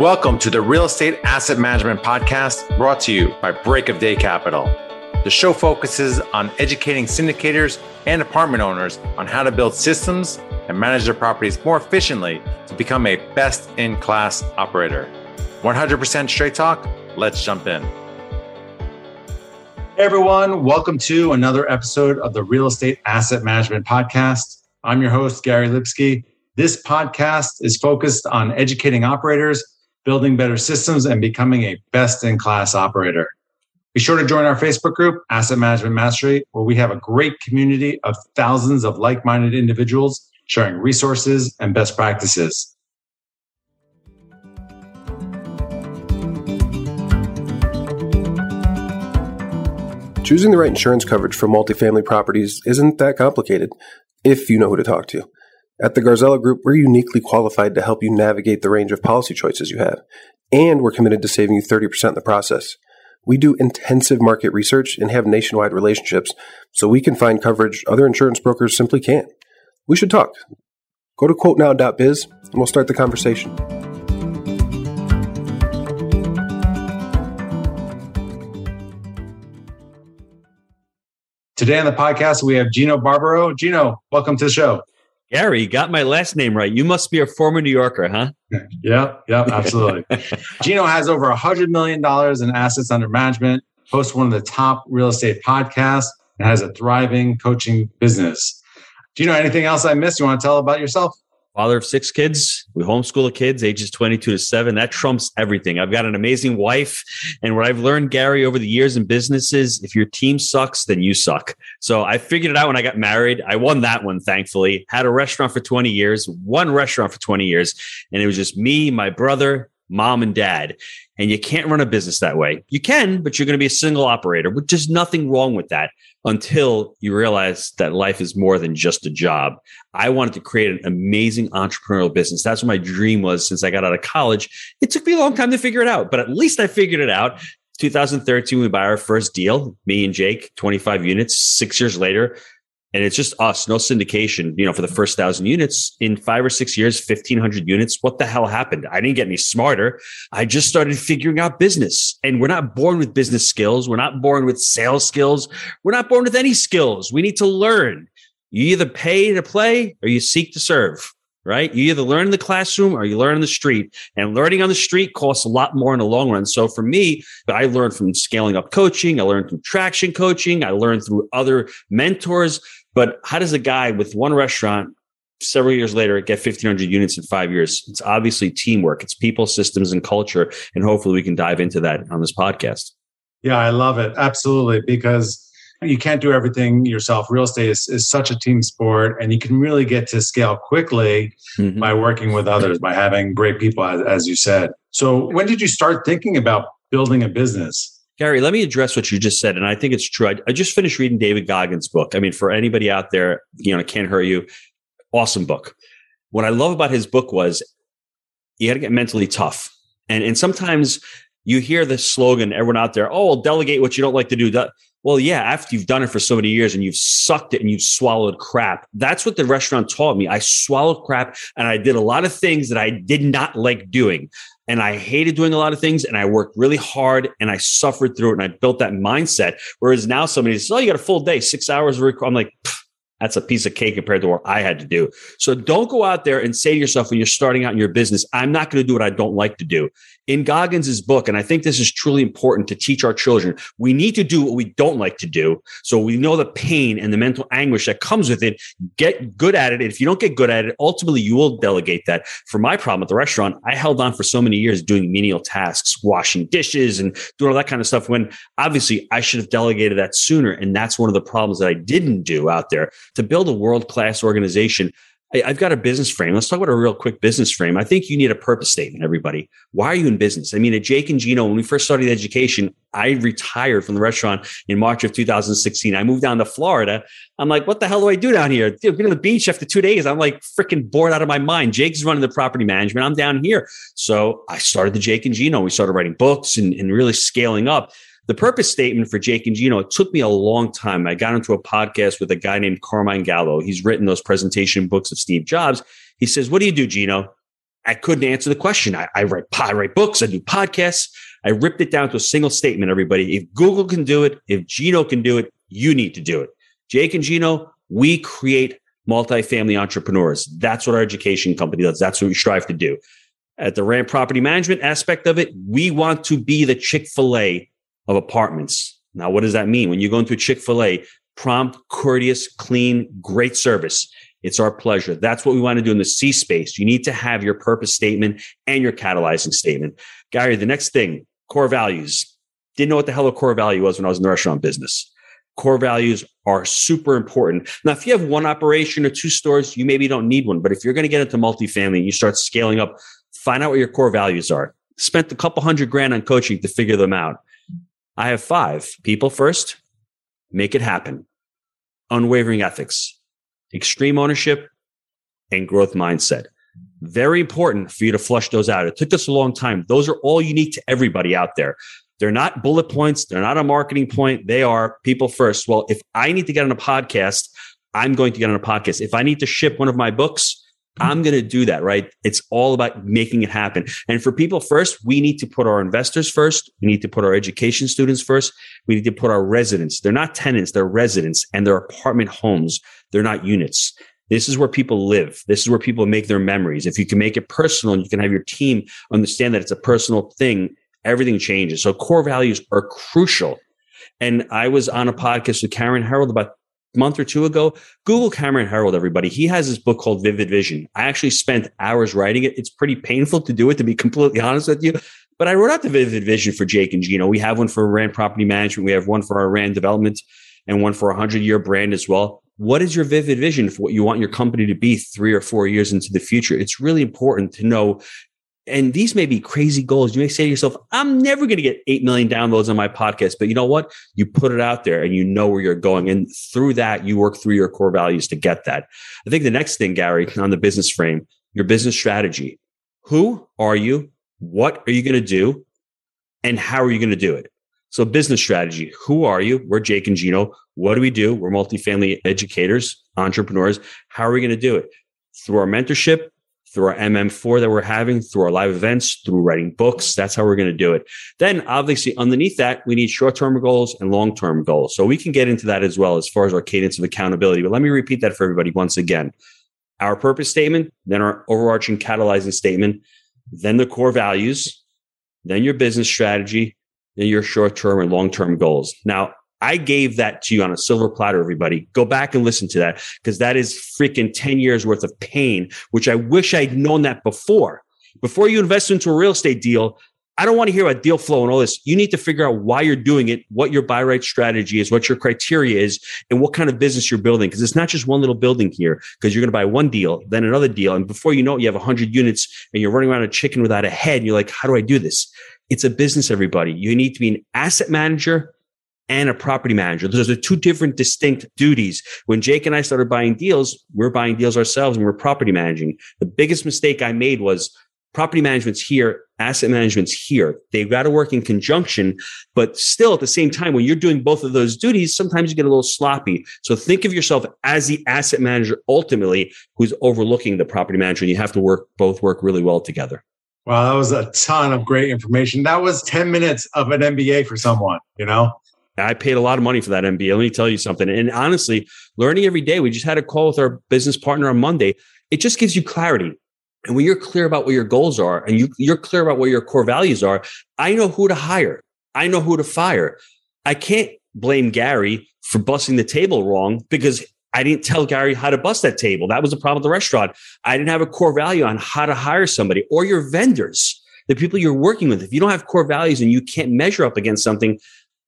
Welcome to the Real Estate Asset Management Podcast brought to you by Break of Day Capital. The show focuses on educating syndicators and apartment owners on how to build systems and manage their properties more efficiently to become a best in class operator. 100% straight talk. Let's jump in. Hey everyone, welcome to another episode of the Real Estate Asset Management Podcast. I'm your host, Gary Lipsky. This podcast is focused on educating operators, building better systems, and becoming a best in class operator. Be sure to join our Facebook group, Asset Management Mastery, where we have a great community of thousands of like minded individuals sharing resources and best practices. Choosing the right insurance coverage for multifamily properties isn't that complicated if you know who to talk to. At the Garzella Group, we're uniquely qualified to help you navigate the range of policy choices you have, and we're committed to saving you 30% in the process. We do intensive market research and have nationwide relationships, so we can find coverage other insurance brokers simply can't. We should talk. Go to quotenow.biz and we'll start the conversation. Today on the podcast, we have Gino Barbaro. Gino, welcome to the show. Gary, got my last name right. You must be a former New Yorker, huh? yeah, yeah, absolutely. Gino has over $100 million in assets under management, hosts one of the top real estate podcasts, and has a thriving coaching business. Gino, anything else I missed you want to tell about yourself? Father of six kids. We homeschool the kids, ages 22 to seven. That trumps everything. I've got an amazing wife. And what I've learned, Gary, over the years in business is if your team sucks, then you suck. So I figured it out when I got married. I won that one, thankfully. Had a restaurant for 20 years, one restaurant for 20 years. And it was just me, my brother, mom, and dad. And you can't run a business that way. You can, but you're going to be a single operator, which is nothing wrong with that until you realize that life is more than just a job. I wanted to create an amazing entrepreneurial business. That's what my dream was since I got out of college. It took me a long time to figure it out, but at least I figured it out. 2013, we buy our first deal, me and Jake, 25 units. Six years later, and it's just us, no syndication, you know, for the first thousand units in five or six years, 1500 units. What the hell happened? I didn't get any smarter. I just started figuring out business and we're not born with business skills. We're not born with sales skills. We're not born with any skills. We need to learn. You either pay to play or you seek to serve right? You either learn in the classroom or you learn in the street. And learning on the street costs a lot more in the long run. So for me, I learned from scaling up coaching. I learned from traction coaching. I learned through other mentors. But how does a guy with one restaurant several years later get 1500 units in five years? It's obviously teamwork. It's people, systems, and culture. And hopefully we can dive into that on this podcast. Yeah, I love it. Absolutely. Because you can't do everything yourself. Real estate is, is such a team sport, and you can really get to scale quickly mm-hmm. by working with others, by having great people, as, as you said. So, when did you start thinking about building a business? Gary, let me address what you just said. And I think it's true. I, I, just finished reading David Goggins' book. I mean, for anybody out there, you know, I can't hurt you. Awesome book. What I love about his book was you had to get mentally tough. And, and sometimes you hear the slogan, everyone out there, oh, well, delegate what you don't like to do. Well, yeah, after you've done it for so many years and you've sucked it and you've swallowed crap. That's what the restaurant taught me. I swallowed crap and I did a lot of things that I did not like doing and I hated doing a lot of things and I worked really hard and I suffered through it and I built that mindset. Whereas now somebody says, Oh, you got a full day, six hours. Of I'm like, that's a piece of cake compared to what I had to do. So don't go out there and say to yourself when you're starting out in your business, I'm not going to do what I don't like to do in Goggins' book, and I think this is truly important to teach our children, we need to do what we don't like to do. So we know the pain and the mental anguish that comes with it. Get good at it. And If you don't get good at it, ultimately you will delegate that. For my problem at the restaurant, I held on for so many years doing menial tasks, washing dishes and doing all that kind of stuff when obviously I should have delegated that sooner. And that's one of the problems that I didn't do out there to build a world class organization. I've got a business frame. Let's talk about a real quick business frame. I think you need a purpose statement, everybody. Why are you in business? I mean, at Jake and Gino, when we first started education, I retired from the restaurant in March of 2016. I moved down to Florida. I'm like, what the hell do I do down here? Dude, been on the beach after two days. I'm like freaking bored out of my mind. Jake's running the property management. I'm down here. So I started the Jake and Gino. We started writing books and, and really scaling up. The purpose statement for Jake and Gino, it took me a long time. I got into a podcast with a guy named Carmine Gallo. He's written those presentation books of Steve Jobs. He says, What do you do, Gino? I couldn't answer the question. I, I write I write books, I do podcasts. I ripped it down to a single statement, everybody. If Google can do it, if Gino can do it, you need to do it. Jake and Gino, we create multifamily entrepreneurs. That's what our education company does. That's what we strive to do. At the Rand property management aspect of it, we want to be the Chick fil A of apartments. Now, what does that mean? When you go into a Chick fil A, prompt, courteous, clean, great service. It's our pleasure. That's what we want to do in the C space. You need to have your purpose statement and your catalyzing statement. Gary, the next thing, core values. Didn't know what the hell a core value was when I was in the restaurant business. Core values are super important. Now, if you have one operation or two stores, you maybe don't need one. But if you're going to get into multifamily and you start scaling up, find out what your core values are. Spent a couple hundred grand on coaching to figure them out. I have five people first, make it happen. Unwavering ethics, extreme ownership, and growth mindset. Very important for you to flush those out. It took us a long time. Those are all unique to everybody out there. They're not bullet points. They're not a marketing point. They are people first. Well, if I need to get on a podcast, I'm going to get on a podcast. If I need to ship one of my books, I'm going to do that, right? It's all about making it happen. And for people first, we need to put our investors first. We need to put our education students first. We need to put our residents. They're not tenants, they're residents and they're apartment homes. They're not units. This is where people live. This is where people make their memories. If you can make it personal and you can have your team understand that it's a personal thing, everything changes. So core values are crucial. And I was on a podcast with Cameron Herold about month or two ago. Google Cameron Herold, everybody. He has this book called Vivid Vision. I actually spent hours writing it. It's pretty painful to do it, to be completely honest with you. But I wrote out the Vivid Vision for Jake and Gino. We have one for Rand Property Management. We have one for our Rand Development and one for a 100 year brand as well. What is your vivid vision for what you want your company to be three or four years into the future? It's really important to know and these may be crazy goals. You may say to yourself, I'm never going to get 8 million downloads on my podcast. But you know what? You put it out there and you know where you're going. And through that, you work through your core values to get that. I think the next thing, Gary, on the business frame, your business strategy. Who are you? What are you going to do? And how are you going to do it? So business strategy. Who are you? We're Jake and Gino. What do we do? We're multifamily educators, entrepreneurs. How are we going to do it? Through our mentorship, through our MM4 that we're having, through our live events, through writing books. That's how we're going to do it. Then obviously underneath that, we need short-term goals and long-term goals. So we can get into that as well as far as our cadence of accountability. But let me repeat that for everybody once again. Our purpose statement, then our overarching catalyzing statement, then the core values, then your business strategy, then your short-term and long-term goals. Now, I gave that to you on a silver platter, everybody. Go back and listen to that because that is freaking 10 years worth of pain, which I wish I'd known that before. Before you invest into a real estate deal, I don't want to hear about deal flow and all this. You need to figure out why you're doing it, what your buy right strategy is, what your criteria is, and what kind of business you're building. Because it's not just one little building here, because you're going to buy one deal, then another deal. And before you know it, you have 100 units and you're running around a chicken without a head. And you're like, how do I do this? It's a business, everybody. You need to be an asset manager and a property manager. Those are two different distinct duties. When Jake and I started buying deals, we're buying deals ourselves and we're property managing. The biggest mistake I made was property management's here, asset management's here. They've got to work in conjunction, but still at the same time, when you're doing both of those duties, sometimes you get a little sloppy. So think of yourself as the asset manager ultimately who's overlooking the property manager. And you have to work, both work really well together. Wow, that was a ton of great information. That was 10 minutes of an MBA for someone, you know? I paid a lot of money for that MBA. Let me tell you something. And honestly, learning every day, we just had a call with our business partner on Monday. It just gives you clarity. And when you're clear about what your goals are and you, you're clear about what your core values are, I know who to hire. I know who to fire. I can't blame Gary for busting the table wrong because I didn't tell Gary how to bust that table. That was the problem at the restaurant. I didn't have a core value on how to hire somebody or your vendors, the people you're working with. If you don't have core values and you can't measure up against something,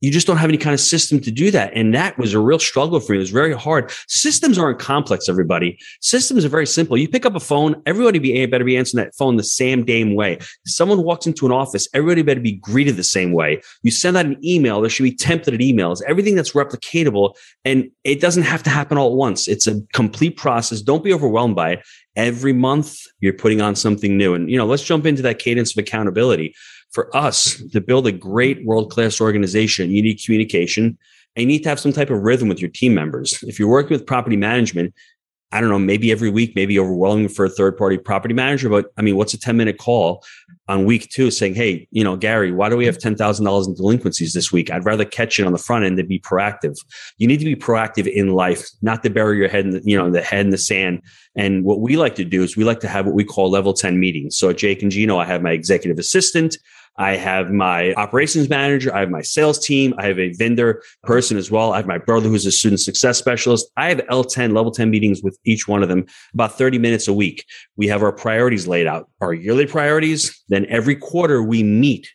you just don't have any kind of system to do that. And that was a real struggle for me. It was very hard. Systems aren't complex, everybody. Systems are very simple. You pick up a phone, everybody be, better be answering that phone the same damn way. Someone walks into an office, everybody better be greeted the same way. You send out an email, there should be templated emails, everything that's replicatable. And it doesn't have to happen all at once. It's a complete process. Don't be overwhelmed by it. Every month, you're putting on something new. And, you know, let's jump into that cadence of accountability for us to build a great world class organization, you need communication and you need to have some type of rhythm with your team members. If you're working with property management, I don't know, maybe every week, maybe overwhelming for a third party property manager. But I mean, what's a 10 minute call on week two saying, Hey, you know, Gary, why do we have $10,000 in delinquencies this week? I'd rather catch it on the front end than be proactive. You need to be proactive in life, not to bury your head in the, you know, the head in the sand. And what we like to do is we like to have what we call level 10 meetings. So Jake and Gino, I have my executive assistant. I have my operations manager. I have my sales team. I have a vendor person as well. I have my brother who's a student success specialist. I have L10 level 10 meetings with each one of them about 30 minutes a week. We have our priorities laid out, our yearly priorities. Then every quarter we meet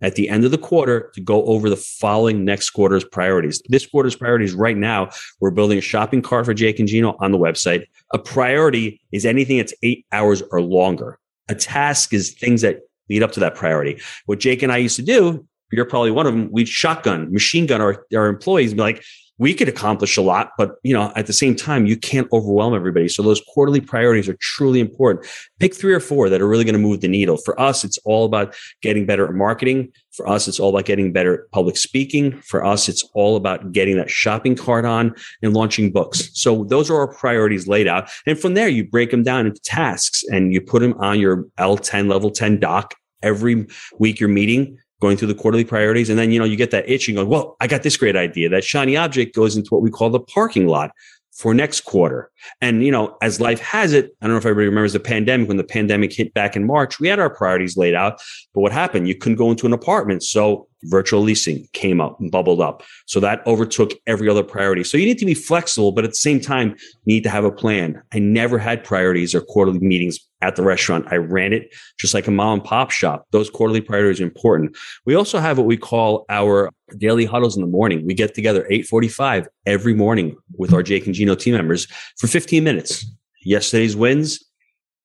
at the end of the quarter to go over the following next quarter's priorities. This quarter's priorities right now, we're building a shopping cart for Jake and Gino on the website. A priority is anything that's eight hours or longer. A task is things that lead up to that priority. What Jake and I used to do, you're probably one of them, we'd shotgun, machine gun our, our employees and be like, we could accomplish a lot, but you know, at the same time, you can't overwhelm everybody. So those quarterly priorities are truly important. Pick three or four that are really going to move the needle. For us, it's all about getting better at marketing. For us, it's all about getting better at public speaking. For us, it's all about getting that shopping cart on and launching books. So those are our priorities laid out. And from there, you break them down into tasks and you put them on your L10 level 10 doc every week you're meeting going through the quarterly priorities. And then, you know, you get that itch and go, well, I got this great idea. That shiny object goes into what we call the parking lot for next quarter. And, you know, as life has it, I don't know if everybody remembers the pandemic. When the pandemic hit back in March, we had our priorities laid out. But what happened? You couldn't go into an apartment. So virtual leasing came up and bubbled up. So that overtook every other priority. So you need to be flexible, but at the same time, you need to have a plan. I never had priorities or quarterly meetings at the restaurant. I ran it just like a mom and pop shop. Those quarterly priorities are important. We also have what we call our daily huddles in the morning. We get together 845 every morning with our Jake and Gino team members for 15 minutes. Yesterday's wins,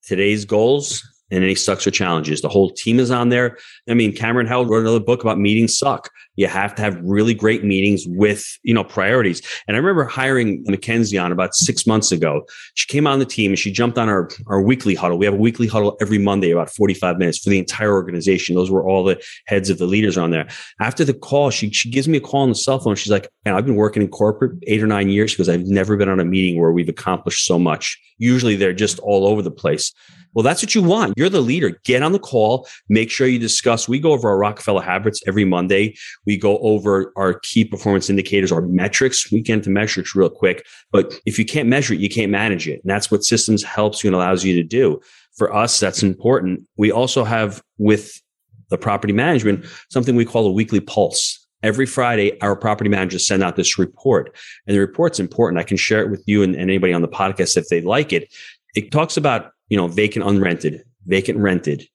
today's goals, and any sucks or challenges. The whole team is on there. I mean, Cameron Herold wrote another book about meetings suck. You have to have really great meetings with, you know, priorities. And I remember hiring Mackenzie on about six months ago. She came on the team and she jumped on our, our weekly huddle. We have a weekly huddle every Monday, about 45 minutes for the entire organization. Those were all the heads of the leaders on there. After the call, she, she gives me a call on the cell phone. She's like, man, I've been working in corporate eight or nine years because I've never been on a meeting where we've accomplished so much. Usually they're just all over the place. Well, that's what you want. You're the leader. Get on the call. Make sure you discuss. We go over our Rockefeller habits every Monday. We go over our key performance indicators, our metrics. We get into metrics real quick. But if you can't measure it, you can't manage it. And that's what systems helps you and allows you to do. For us, that's important. We also have with the property management something we call a weekly pulse. Every Friday, our property managers send out this report, and the report's important. I can share it with you and, and anybody on the podcast if they like it. It talks about you know, vacant unrented, vacant rented,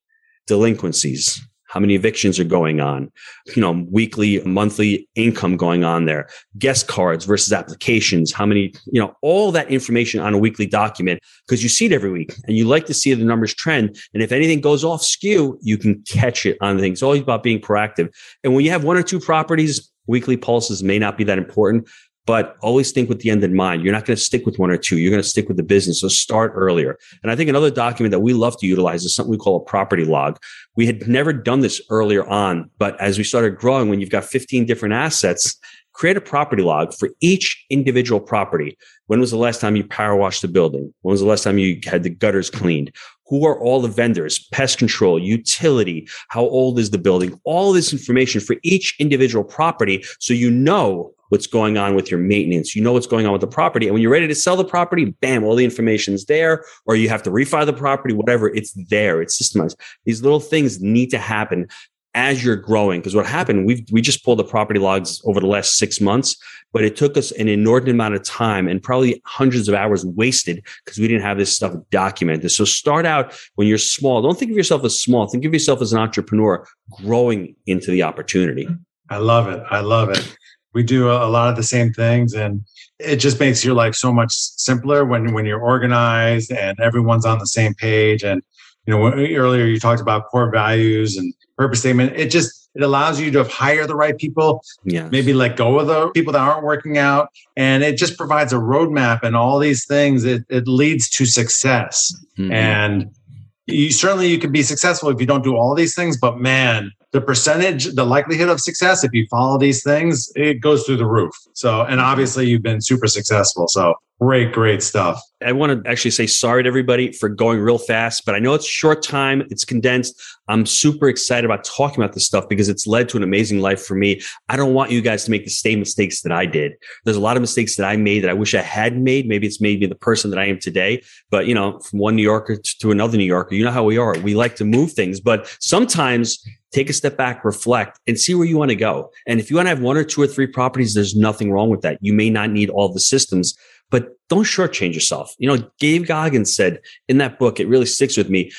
delinquencies, how many evictions are going on, you know, weekly, monthly income going on there, guest cards versus applications, how many, you know, all that information on a weekly document because you see it every week and you like to see the numbers trend. And if anything goes off skew, you can catch it on things. It's always about being proactive. And when you have one or two properties, weekly pulses may not be that important, but always think with the end in mind. You're not going to stick with one or two. You're going to stick with the business. So start earlier. And I think another document that we love to utilize is something we call a property log. We had never done this earlier on, but as we started growing, when you've got 15 different assets, create a property log for each individual property. When was the last time you power washed the building? When was the last time you had the gutters cleaned? Who are all the vendors? Pest control, utility, how old is the building? All this information for each individual property. So you know what's going on with your maintenance. You know what's going on with the property. And when you're ready to sell the property, bam, all the information's there, or you have to refi the property, whatever, it's there. It's systemized. These little things need to happen as you're growing. Because what happened, we we just pulled the property logs over the last six months, but it took us an inordinate amount of time and probably hundreds of hours wasted because we didn't have this stuff documented. So start out when you're small. Don't think of yourself as small. Think of yourself as an entrepreneur growing into the opportunity. I love it. I love it we do a, lot of the same things and it just makes your life so much simpler when when you're organized and everyone's on the same page. And you know earlier you talked about core values and purpose statement. It just it allows you to hire the right people maybe let go of the people that aren't working out. And it just provides a roadmap and all these things. It, it leads to success. Mm-hmm. and you certainly you can be successful if you don't do all these things but man the percentage, the likelihood of success, if you follow these things, it goes through the roof. So, and obviously you've been super successful. So Great, great stuff. I want to actually say sorry to everybody for going real fast, but I know it's short time, it's condensed. I'm super excited about talking about this stuff because it's led to an amazing life for me. I don't want you guys to make the same mistakes that I did. There's a lot of mistakes that I made that I wish I had made. Maybe it's made me the person that I am today. But, you know, from one New Yorker to another New Yorker, you know how we are. We like to move things, but sometimes take a step back, reflect, and see where you want to go. And if you want to have one or two or three properties, there's nothing wrong with that. You may not need all the systems, but don't shortchange yourself. You know, Gabe Goggins said in that book, it really sticks with me.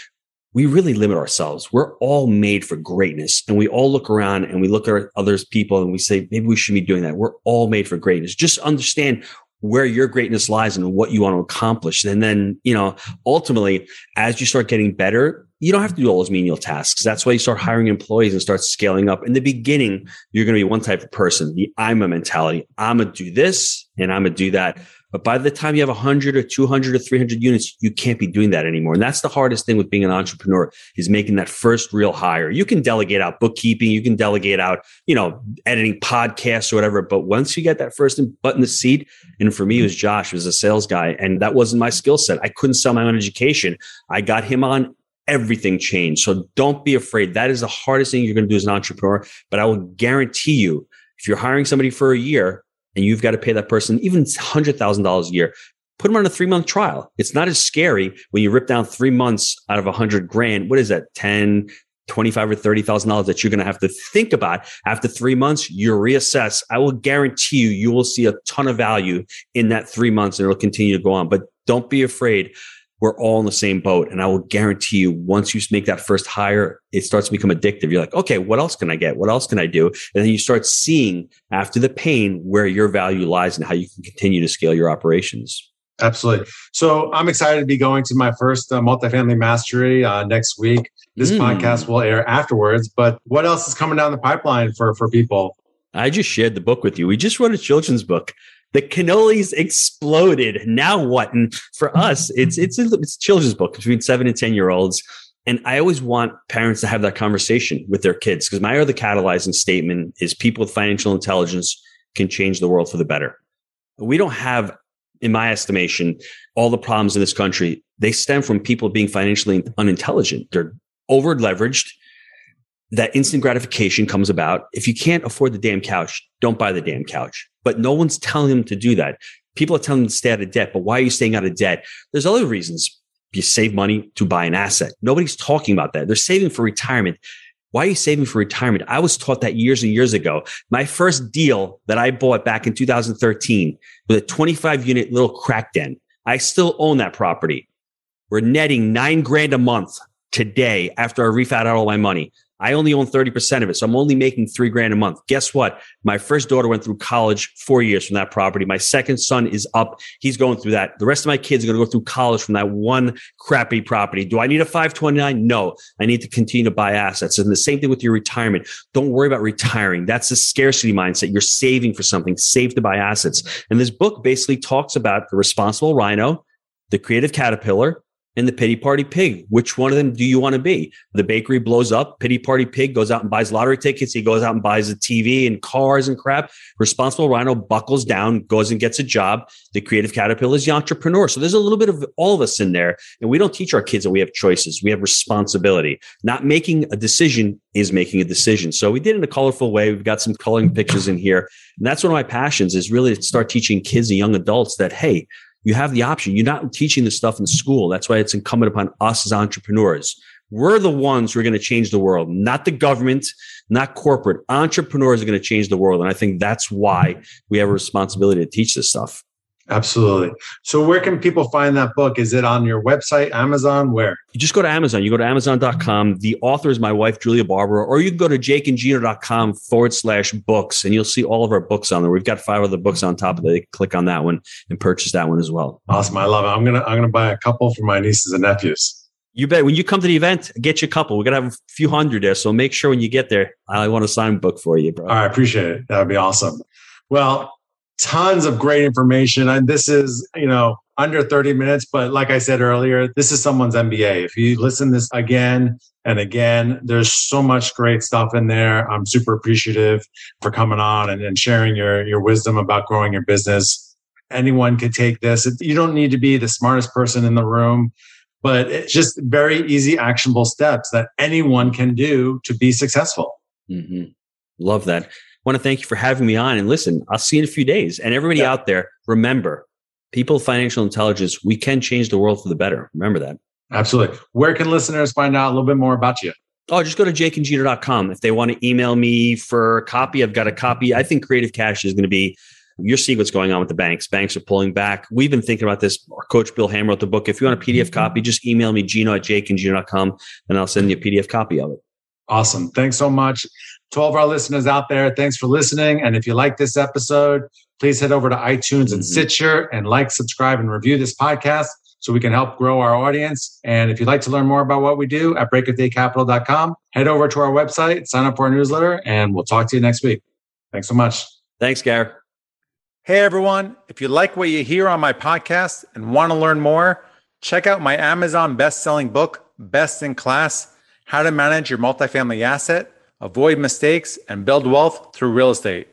We really limit ourselves. We're all made for greatness. And we all look around and we look at others people and we say, maybe we should be doing that. We're all made for greatness. Just understand where your greatness lies and what you want to accomplish. And then, you know, ultimately, as you start getting better, you don't have to do all those menial tasks. That's why you start hiring employees and start scaling up. In the beginning, you're going to be one type of person, the I'm a mentality. I'm going to do this and I'm going to do that. But by the time you have 100 or 200 or 300 units, you can't be doing that anymore. And that's the hardest thing with being an entrepreneur is making that first real hire. You can delegate out bookkeeping. You can delegate out, you know, editing podcasts or whatever. But once you get that first butt in the seat, and for me, it was Josh, was a sales guy. And that wasn't my skill set. I couldn't sell my own education. I got him on everything changed. So don't be afraid. That is the hardest thing you're going to do as an entrepreneur. But I will guarantee you, if you're hiring somebody for a year, and you've got to pay that person even $100,000 a year, put them on a three month trial. It's not as scary when you rip down three months out of a hundred grand. What is that? 10, 25 or $30,000 that you're going to have to think about after three months, you reassess. I will guarantee you, you will see a ton of value in that three months and it'll continue to go on, but don't be afraid we're all in the same boat. And I will guarantee you, once you make that first hire, it starts to become addictive. You're like, okay, what else can I get? What else can I do? And then you start seeing after the pain where your value lies and how you can continue to scale your operations. Absolutely. So I'm excited to be going to my first uh, multifamily mastery uh, next week. This mm. podcast will air afterwards. But what else is coming down the pipeline for for people? I just shared the book with you. We just wrote a children's book the cannolis exploded. Now what? And for us, it's it's it's children's book between seven and ten year olds. And I always want parents to have that conversation with their kids because my other catalyzing statement is people with financial intelligence can change the world for the better. We don't have, in my estimation, all the problems in this country. They stem from people being financially unintelligent. They're over leveraged that instant gratification comes about. If you can't afford the damn couch, don't buy the damn couch. But no one's telling them to do that. People are telling them to stay out of debt. But why are you staying out of debt? There's other reasons. You save money to buy an asset. Nobody's talking about that. They're saving for retirement. Why are you saving for retirement? I was taught that years and years ago. My first deal that I bought back in 2013 with a 25 unit little crack den. I still own that property. We're netting nine grand a month today after I refat out all my money. I only own 30% of it. So I'm only making three grand a month. Guess what? My first daughter went through college four years from that property. My second son is up. He's going through that. The rest of my kids are going to go through college from that one crappy property. Do I need a 529? No, I need to continue to buy assets. And the same thing with your retirement. Don't worry about retiring. That's a scarcity mindset. You're saving for something, save to buy assets. And this book basically talks about the responsible rhino, the creative caterpillar, and the pity party pig. Which one of them do you want to be? The bakery blows up. Pity party pig goes out and buys lottery tickets. He goes out and buys a TV and cars and crap. Responsible rhino buckles down, goes and gets a job. The creative caterpillar is the entrepreneur. So there's a little bit of all of us in there. And we don't teach our kids that we have choices. We have responsibility. Not making a decision is making a decision. So we did it in a colorful way. We've got some coloring pictures in here. And that's one of my passions is really to start teaching kids and young adults that, hey, you have the option. You're not teaching this stuff in school. That's why it's incumbent upon us as entrepreneurs. We're the ones who are going to change the world, not the government, not corporate. Entrepreneurs are going to change the world. And I think that's why we have a responsibility to teach this stuff. Absolutely. So, where can people find that book? Is it on your website, Amazon? Where? You just go to Amazon. You go to Amazon.com. The author is my wife, Julia Barbaro, or you can go to jakeandgino.com forward slash books, and you'll see all of our books on there. We've got five other books on top of it. Click on that one and purchase that one as well. Awesome. I love it. I'm gonna I'm gonna buy a couple for my nieces and nephews. You bet. When you come to the event, get you a couple. We're gonna have a few hundred there, so make sure when you get there, I want to sign a book for you, bro. I appreciate it. That would be awesome. Well, tons of great information. And this is, you know, under 30 minutes, but like I said earlier, this is someone's MBA. If you listen this again and again, there's so much great stuff in there. I'm super appreciative for coming on and, and sharing your, your wisdom about growing your business. anyone could take this. You don't need to be the smartest person in the room, but it's just very easy, actionable steps that anyone can do to be successful. Mm-hmm. Love that. Want to thank you for having me on. And listen, I'll see you in a few days. And everybody yeah. out there, remember, people of financial intelligence, we can change the world for the better. Remember that. Absolutely. Where can listeners find out a little bit more about you? Oh, just go to jakeandgino.com. If they want to email me for a copy, I've got a copy. I think Creative Cash is going to be, you're seeing what's going on with the banks. Banks are pulling back. We've been thinking about this. Our coach Bill Ham wrote the book. If you want a PDF mm-hmm. copy, just email me, Gino at jakeandgino.com, and I'll send you a PDF copy of it. Awesome. Thanks so much to all of our listeners out there. Thanks for listening. And if you like this episode, please head over to iTunes and mm-hmm. Stitcher and like, subscribe, and review this podcast so we can help grow our audience. And if you'd like to learn more about what we do at breakofdaycapital.com, head over to our website, sign up for our newsletter, and we'll talk to you next week. Thanks so much. Thanks, Gary. Hey, everyone. If you like what you hear on my podcast and want to learn more, check out my Amazon best-selling book, Best in Class, How to Manage Your Multifamily Asset, Avoid Mistakes, and Build Wealth Through Real Estate.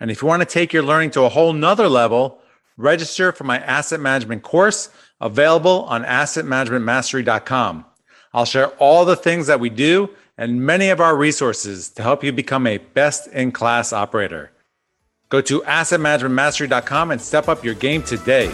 And if you want to take your learning to a whole nother level, register for my asset management course – available on assetmanagementmastery.com. I'll share all the things that we do and many of our resources to help you become a best in class operator. Go to assetmanagementmastery.com and step up your game today.